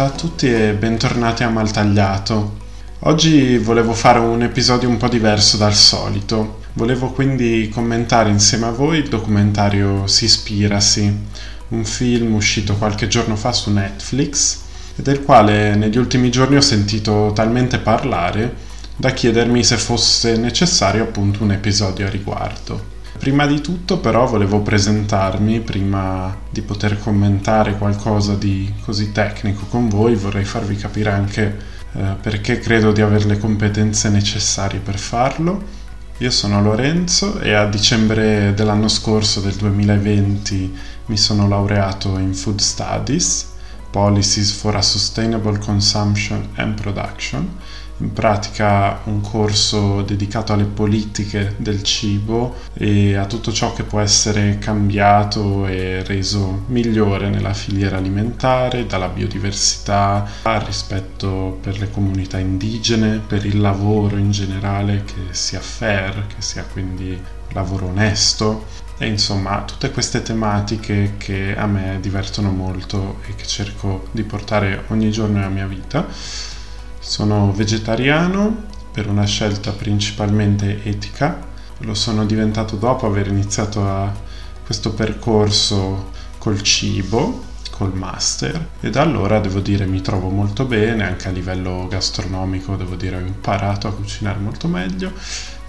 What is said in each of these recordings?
Ciao a tutti e bentornati a Maltagliato. Oggi volevo fare un episodio un po' diverso dal solito. Volevo quindi commentare insieme a voi il documentario Sispirasi, un film uscito qualche giorno fa su Netflix e del quale negli ultimi giorni ho sentito talmente parlare da chiedermi se fosse necessario appunto un episodio a riguardo. Prima di tutto però volevo presentarmi, prima di poter commentare qualcosa di così tecnico con voi, vorrei farvi capire anche eh, perché credo di avere le competenze necessarie per farlo. Io sono Lorenzo e a dicembre dell'anno scorso, del 2020, mi sono laureato in Food Studies, Policies for a Sustainable Consumption and Production pratica un corso dedicato alle politiche del cibo e a tutto ciò che può essere cambiato e reso migliore nella filiera alimentare, dalla biodiversità al rispetto per le comunità indigene, per il lavoro in generale che sia fair, che sia quindi lavoro onesto. E insomma tutte queste tematiche che a me divertono molto e che cerco di portare ogni giorno nella mia vita sono vegetariano per una scelta principalmente etica, lo sono diventato dopo aver iniziato a questo percorso col cibo, col master. E da allora devo dire mi trovo molto bene, anche a livello gastronomico devo dire ho imparato a cucinare molto meglio.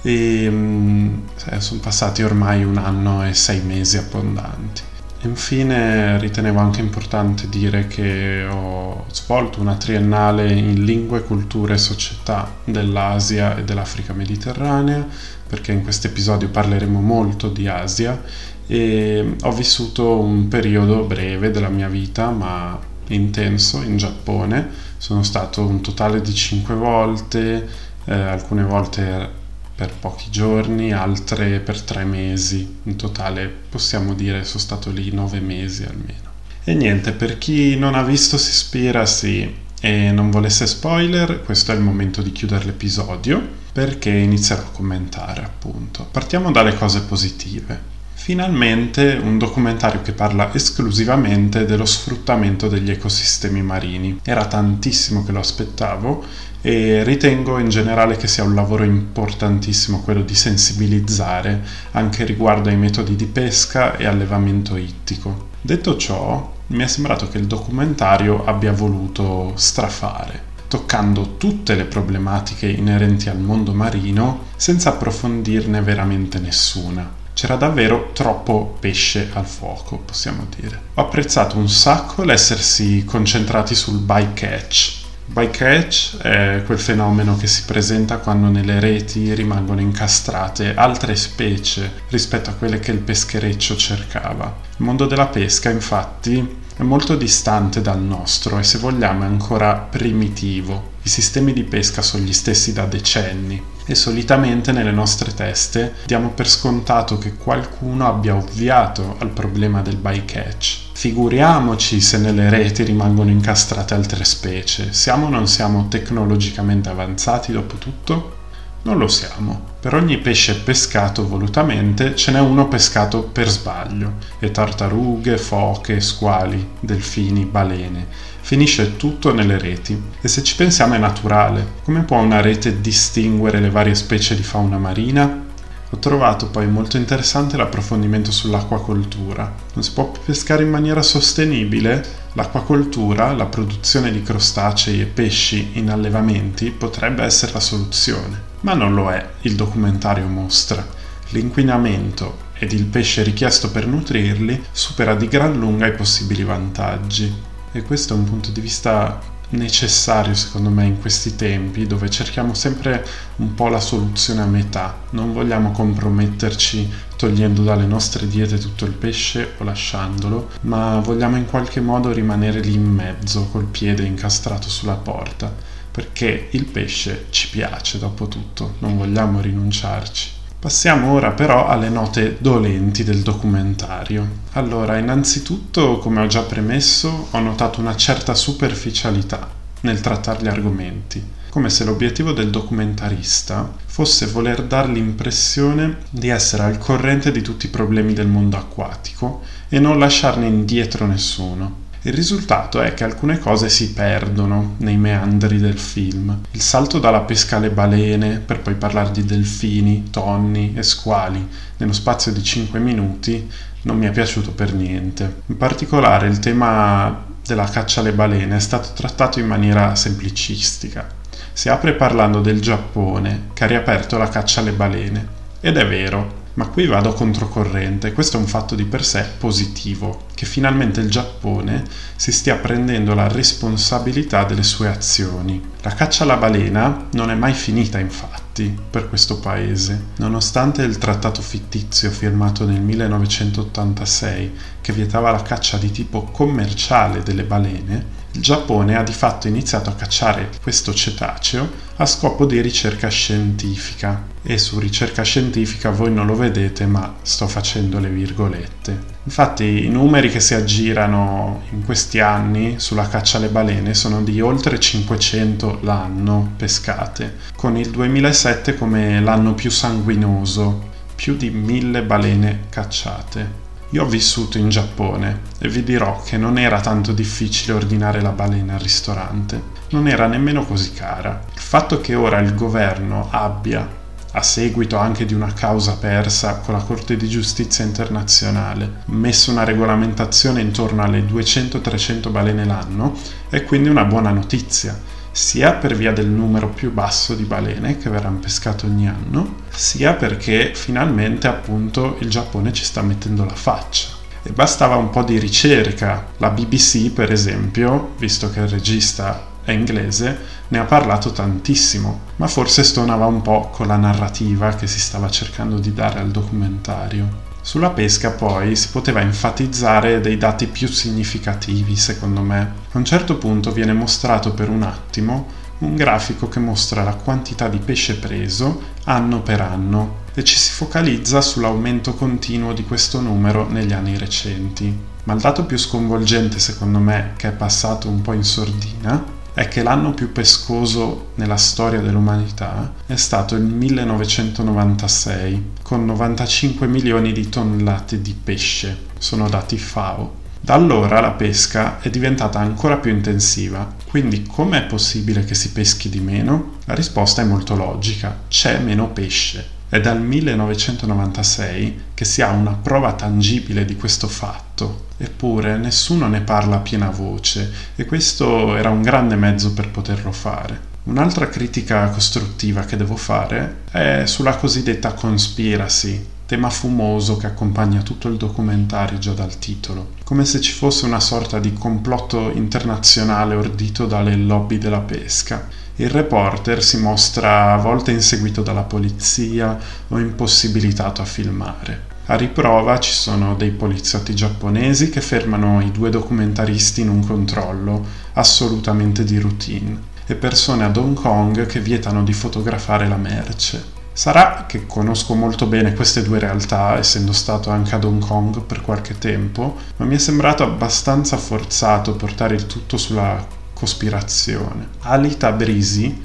E um, sono passati ormai un anno e sei mesi abbondanti. Infine ritenevo anche importante dire che ho svolto una triennale in lingue, culture e società dell'Asia e dell'Africa mediterranea, perché in questo episodio parleremo molto di Asia e ho vissuto un periodo breve della mia vita, ma intenso, in Giappone. Sono stato un totale di cinque volte, eh, alcune volte per pochi giorni, altre per tre mesi. In totale possiamo dire sono stato lì nove mesi almeno. E niente, per chi non ha visto si ispira, sì, e non volesse spoiler, questo è il momento di chiudere l'episodio perché inizierò a commentare appunto. Partiamo dalle cose positive. Finalmente un documentario che parla esclusivamente dello sfruttamento degli ecosistemi marini. Era tantissimo che lo aspettavo e ritengo in generale che sia un lavoro importantissimo quello di sensibilizzare anche riguardo ai metodi di pesca e allevamento ittico. Detto ciò, mi è sembrato che il documentario abbia voluto strafare toccando tutte le problematiche inerenti al mondo marino senza approfondirne veramente nessuna. C'era davvero troppo pesce al fuoco, possiamo dire. Ho apprezzato un sacco l'essersi concentrati sul bycatch. Bycatch è quel fenomeno che si presenta quando nelle reti rimangono incastrate altre specie rispetto a quelle che il peschereccio cercava. Il mondo della pesca, infatti, è molto distante dal nostro e se vogliamo è ancora primitivo. I sistemi di pesca sono gli stessi da decenni e solitamente nelle nostre teste diamo per scontato che qualcuno abbia ovviato al problema del bycatch. Figuriamoci se nelle reti rimangono incastrate altre specie. Siamo o non siamo tecnologicamente avanzati dopo tutto? Non lo siamo. Per ogni pesce pescato volutamente ce n'è uno pescato per sbaglio. E tartarughe, foche, squali, delfini, balene. Finisce tutto nelle reti. E se ci pensiamo è naturale. Come può una rete distinguere le varie specie di fauna marina? Ho trovato poi molto interessante l'approfondimento sull'acquacoltura. Non si può pescare in maniera sostenibile? L'acquacoltura, la produzione di crostacei e pesci in allevamenti, potrebbe essere la soluzione ma non lo è, il documentario mostra. L'inquinamento ed il pesce richiesto per nutrirli supera di gran lunga i possibili vantaggi. E questo è un punto di vista necessario secondo me in questi tempi dove cerchiamo sempre un po' la soluzione a metà. Non vogliamo comprometterci togliendo dalle nostre diete tutto il pesce o lasciandolo, ma vogliamo in qualche modo rimanere lì in mezzo col piede incastrato sulla porta perché il pesce ci piace dopo tutto, non vogliamo rinunciarci. Passiamo ora però alle note dolenti del documentario. Allora, innanzitutto, come ho già premesso, ho notato una certa superficialità nel trattare gli argomenti, come se l'obiettivo del documentarista fosse voler dar l'impressione di essere al corrente di tutti i problemi del mondo acquatico e non lasciarne indietro nessuno. Il risultato è che alcune cose si perdono nei meandri del film. Il salto dalla pesca alle balene, per poi parlare di delfini, tonni e squali, nello spazio di 5 minuti, non mi è piaciuto per niente. In particolare il tema della caccia alle balene è stato trattato in maniera semplicistica. Si apre parlando del Giappone che ha riaperto la caccia alle balene. Ed è vero, ma qui vado controcorrente, questo è un fatto di per sé positivo, che finalmente il Giappone si stia prendendo la responsabilità delle sue azioni. La caccia alla balena non è mai finita infatti per questo paese, nonostante il trattato fittizio firmato nel 1986 che vietava la caccia di tipo commerciale delle balene, il Giappone ha di fatto iniziato a cacciare questo cetaceo a scopo di ricerca scientifica. E su ricerca scientifica voi non lo vedete, ma sto facendo le virgolette. Infatti i numeri che si aggirano in questi anni sulla caccia alle balene sono di oltre 500 l'anno pescate, con il 2007 come l'anno più sanguinoso, più di mille balene cacciate. Io ho vissuto in Giappone e vi dirò che non era tanto difficile ordinare la balena al ristorante, non era nemmeno così cara. Il fatto che ora il governo abbia, a seguito anche di una causa persa con la Corte di Giustizia internazionale, messo una regolamentazione intorno alle 200-300 balene l'anno, è quindi una buona notizia sia per via del numero più basso di balene che verranno pescate ogni anno, sia perché finalmente appunto il Giappone ci sta mettendo la faccia. E bastava un po' di ricerca. La BBC, per esempio, visto che il regista è inglese, ne ha parlato tantissimo, ma forse stonava un po' con la narrativa che si stava cercando di dare al documentario. Sulla pesca poi si poteva enfatizzare dei dati più significativi, secondo me. A un certo punto viene mostrato per un attimo un grafico che mostra la quantità di pesce preso anno per anno e ci si focalizza sull'aumento continuo di questo numero negli anni recenti. Ma il dato più sconvolgente secondo me, che è passato un po' in sordina, è che l'anno più pescoso nella storia dell'umanità è stato il 1996, con 95 milioni di tonnellate di pesce, sono dati FAO. Da allora la pesca è diventata ancora più intensiva, quindi com'è possibile che si peschi di meno? La risposta è molto logica, c'è meno pesce. È dal 1996 che si ha una prova tangibile di questo fatto, eppure nessuno ne parla a piena voce e questo era un grande mezzo per poterlo fare. Un'altra critica costruttiva che devo fare è sulla cosiddetta conspiracy, tema fumoso che accompagna tutto il documentario già dal titolo, come se ci fosse una sorta di complotto internazionale ordito dalle lobby della pesca il reporter si mostra a volte inseguito dalla polizia o impossibilitato a filmare. A riprova ci sono dei poliziotti giapponesi che fermano i due documentaristi in un controllo assolutamente di routine e persone ad Hong Kong che vietano di fotografare la merce. Sarà che conosco molto bene queste due realtà, essendo stato anche ad Hong Kong per qualche tempo, ma mi è sembrato abbastanza forzato portare il tutto sulla cospirazione. Ali Tabrizi,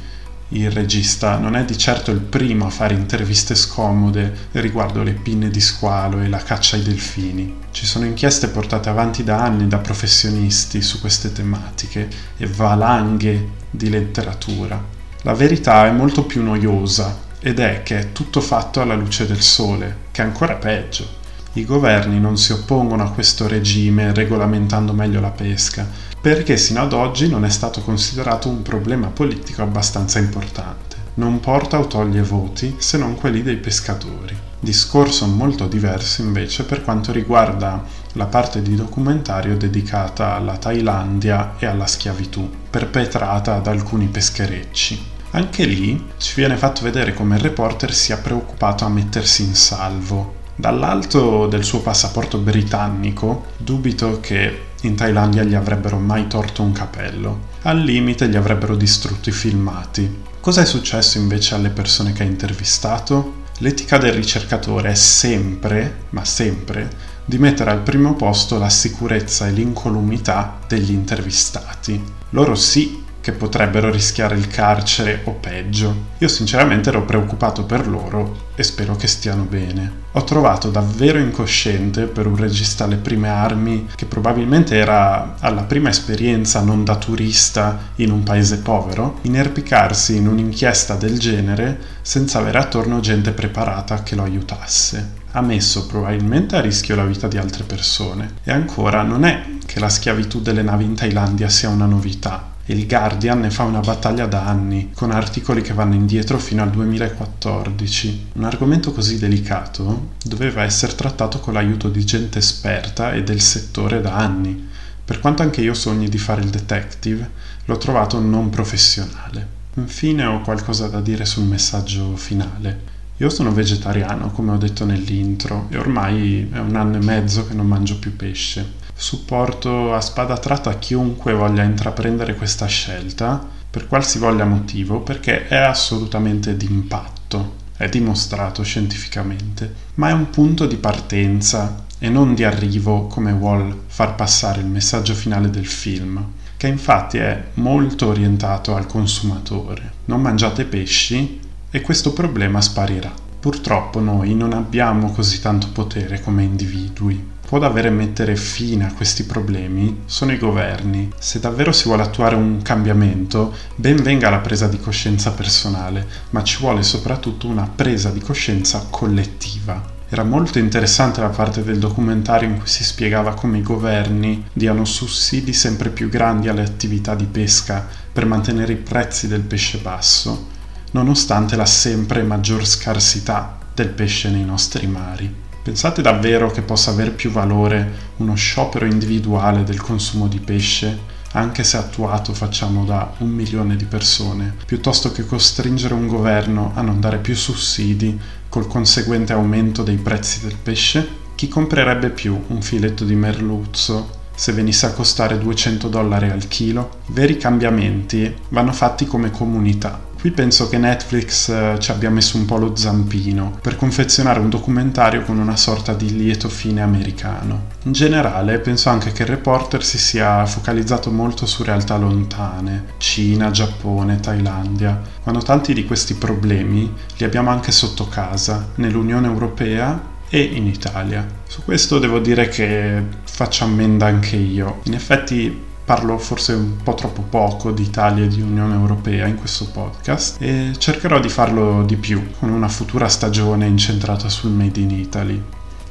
il regista, non è di certo il primo a fare interviste scomode riguardo le pinne di squalo e la caccia ai delfini. Ci sono inchieste portate avanti da anni da professionisti su queste tematiche e valanghe di letteratura. La verità è molto più noiosa ed è che è tutto fatto alla luce del sole, che è ancora peggio. I governi non si oppongono a questo regime regolamentando meglio la pesca, perché sino ad oggi non è stato considerato un problema politico abbastanza importante. Non porta o toglie voti se non quelli dei pescatori. Discorso molto diverso invece per quanto riguarda la parte di documentario dedicata alla Thailandia e alla schiavitù, perpetrata da alcuni pescherecci. Anche lì ci viene fatto vedere come il reporter sia preoccupato a mettersi in salvo. Dall'alto del suo passaporto britannico dubito che in Thailandia gli avrebbero mai torto un capello. Al limite gli avrebbero distrutto i filmati. Cosa è successo invece alle persone che ha intervistato? L'etica del ricercatore è sempre, ma sempre, di mettere al primo posto la sicurezza e l'incolumità degli intervistati. Loro sì che potrebbero rischiare il carcere o peggio. Io sinceramente ero preoccupato per loro e spero che stiano bene. Ho trovato davvero incosciente per un regista alle prime armi che probabilmente era alla prima esperienza non da turista in un paese povero, inerpicarsi in un'inchiesta del genere senza avere attorno gente preparata che lo aiutasse ha messo probabilmente a rischio la vita di altre persone. E ancora non è che la schiavitù delle navi in Thailandia sia una novità. Il Guardian ne fa una battaglia da anni, con articoli che vanno indietro fino al 2014. Un argomento così delicato doveva essere trattato con l'aiuto di gente esperta e del settore da anni. Per quanto anche io sogni di fare il detective, l'ho trovato non professionale. Infine ho qualcosa da dire sul messaggio finale. Io sono vegetariano, come ho detto nell'intro, e ormai è un anno e mezzo che non mangio più pesce. Supporto a spada tratta chiunque voglia intraprendere questa scelta, per qualsivoglia motivo, perché è assolutamente d'impatto, è dimostrato scientificamente, ma è un punto di partenza e non di arrivo come vuol far passare il messaggio finale del film, che infatti è molto orientato al consumatore. Non mangiate pesci e questo problema sparirà. Purtroppo noi non abbiamo così tanto potere come individui. Può davvero mettere fine a questi problemi sono i governi. Se davvero si vuole attuare un cambiamento, ben venga la presa di coscienza personale, ma ci vuole soprattutto una presa di coscienza collettiva. Era molto interessante la parte del documentario in cui si spiegava come i governi diano sussidi sempre più grandi alle attività di pesca per mantenere i prezzi del pesce basso nonostante la sempre maggior scarsità del pesce nei nostri mari. Pensate davvero che possa aver più valore uno sciopero individuale del consumo di pesce, anche se attuato facciamo da un milione di persone, piuttosto che costringere un governo a non dare più sussidi col conseguente aumento dei prezzi del pesce? Chi comprerebbe più un filetto di merluzzo se venisse a costare 200 dollari al chilo? Veri cambiamenti vanno fatti come comunità Qui penso che Netflix eh, ci abbia messo un po' lo zampino per confezionare un documentario con una sorta di lieto fine americano. In generale penso anche che il reporter si sia focalizzato molto su realtà lontane, Cina, Giappone, Thailandia, quando tanti di questi problemi li abbiamo anche sotto casa, nell'Unione Europea e in Italia. Su questo devo dire che faccio ammenda anche io. In effetti parlo forse un po' troppo poco di Italia e di Unione Europea in questo podcast e cercherò di farlo di più con una futura stagione incentrata sul Made in Italy.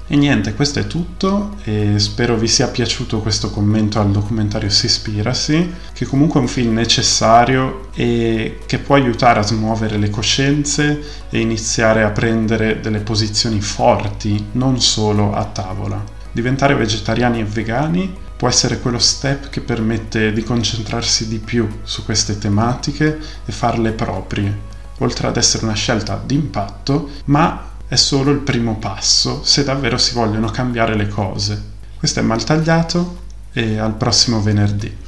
E niente, questo è tutto e spero vi sia piaciuto questo commento al documentario Seaspiracy, che comunque è un film necessario e che può aiutare a smuovere le coscienze e iniziare a prendere delle posizioni forti, non solo a tavola. Diventare vegetariani e vegani può essere quello step che permette di concentrarsi di più su queste tematiche e farle proprie, oltre ad essere una scelta d'impatto, ma è solo il primo passo se davvero si vogliono cambiare le cose. Questo è Maltagliato e al prossimo venerdì.